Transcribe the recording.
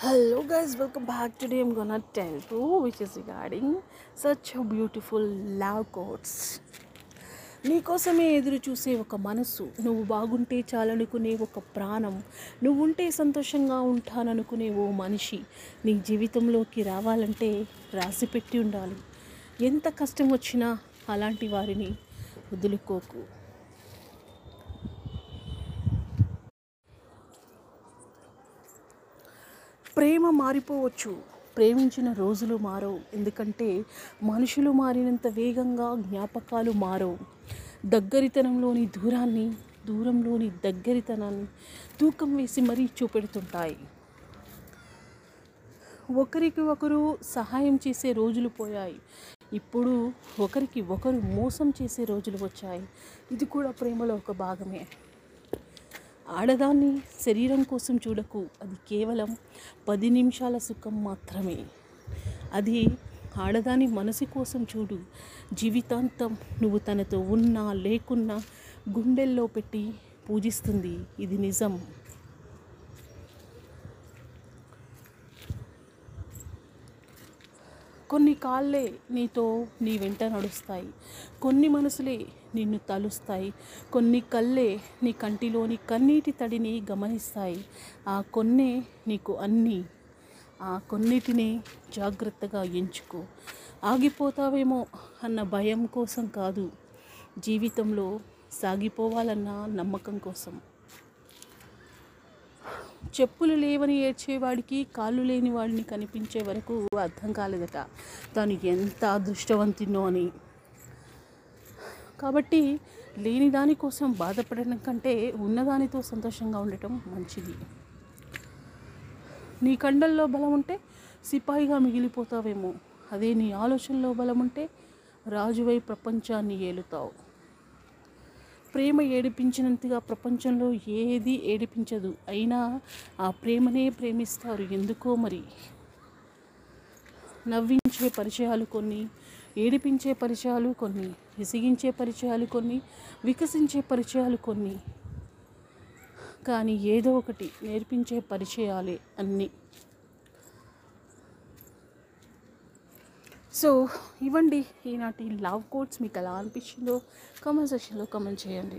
Hello guys, welcome back. Today I'm gonna tell you which is regarding such a beautiful love quotes. నీకోసమే ఎదురు చూసే ఒక మనసు నువ్వు బాగుంటే చాలనుకునే ఒక ప్రాణం నువ్వుంటే సంతోషంగా ఉంటాననుకునే ఓ మనిషి నీ జీవితంలోకి రావాలంటే రాసి పెట్టి ఉండాలి ఎంత కష్టం వచ్చినా అలాంటి వారిని వదులుకోకు ప్రేమ మారిపోవచ్చు. ప్రేమించిన రోజులు మారవు. ఎందుకంటే మనుషులు మారినంత వేగంగా జ్ఞాపకాలు మారవు. దగ్గరితనంలోని దూరాన్ని దూరంలోని దగ్గరితనాన్ని తూకం వేసి మరీ చూపెడుతుంటాయి. ఒకరికి ఒకరు సహాయం చేసే రోజులు పోయాయి. ఇప్పుడు ఒకరికి ఒకరు మోసం చేసే రోజులు వచ్చాయి. ఇది కూడా ప్రేమలో ఒక భాగమే. ఆడదాన్ని శరీరం కోసం చూడకు. అది కేవలం పది నిమిషాల సుఖం మాత్రమే. అది ఆడదాని మనసు కోసం చూడు. జీవితాంతం నువ్వు తనతో ఉన్నా లేకున్నా గుండెల్లో పెట్టి పూజిస్తుంది. ఇది నిజం. కొన్ని కాళ్ళే నీతో నీ వెంట నడుస్తాయి. కొన్ని మనసులే నిన్ను తలుస్తాయి. కొన్ని కళ్ళే నీ కంటిలోని కన్నీటి తడిని గమనిస్తాయి. ఆ కొన్నే నీకు అన్నీ ఆ కొన్నిటినే జాగ్రత్తగా ఎంచుకో. ఆగిపోతావేమో అన్న భయం కోసం కాదు. జీవితంలో సాగిపోవాలన్న నమ్మకం కోసం. చెప్పులు లేవని ఏడ్చేవాడికి కాళ్ళు లేని వాడిని కనిపించే వరకు అర్థం కాలేదట. తను ఎంత అదృష్టవంతినో అని. కాబట్టి లేని దానికోసం బాధపడడం కంటే ఉన్నదానితో సంతోషంగా ఉండటం మంచిది. నీ కండల్లో బలం ఉంటే సిపాయిగా మిగిలిపోతావేమో. అదే నీ ఆలోచనలో బలం ఉంటే రాజువై ప్రపంచాన్ని ఏలుతావు. ప్రేమ ఏడిపించినంతగా ప్రపంచంలో ఏది ఏడిపించదు. అయినా ఆ ప్రేమనే ప్రేమిస్తారు. ఎందుకో మరి? నవ్వించే పరిచయాలు కొన్ని ఏడిపించే పరిచయాలు కొన్ని విసిగించే పరిచయాలు కొన్ని వికసించే పరిచయాలు కొన్ని. కానీ ఏదో ఒకటి నేర్పించే పరిచయాలే అన్నీ. సో ఇవ్వండి ఈనాటి లవ్ కోట్స్ మీకు ఎలా అనిపించిందో కమెంట్ సెక్షన్లో కమెంట్ చేయండి.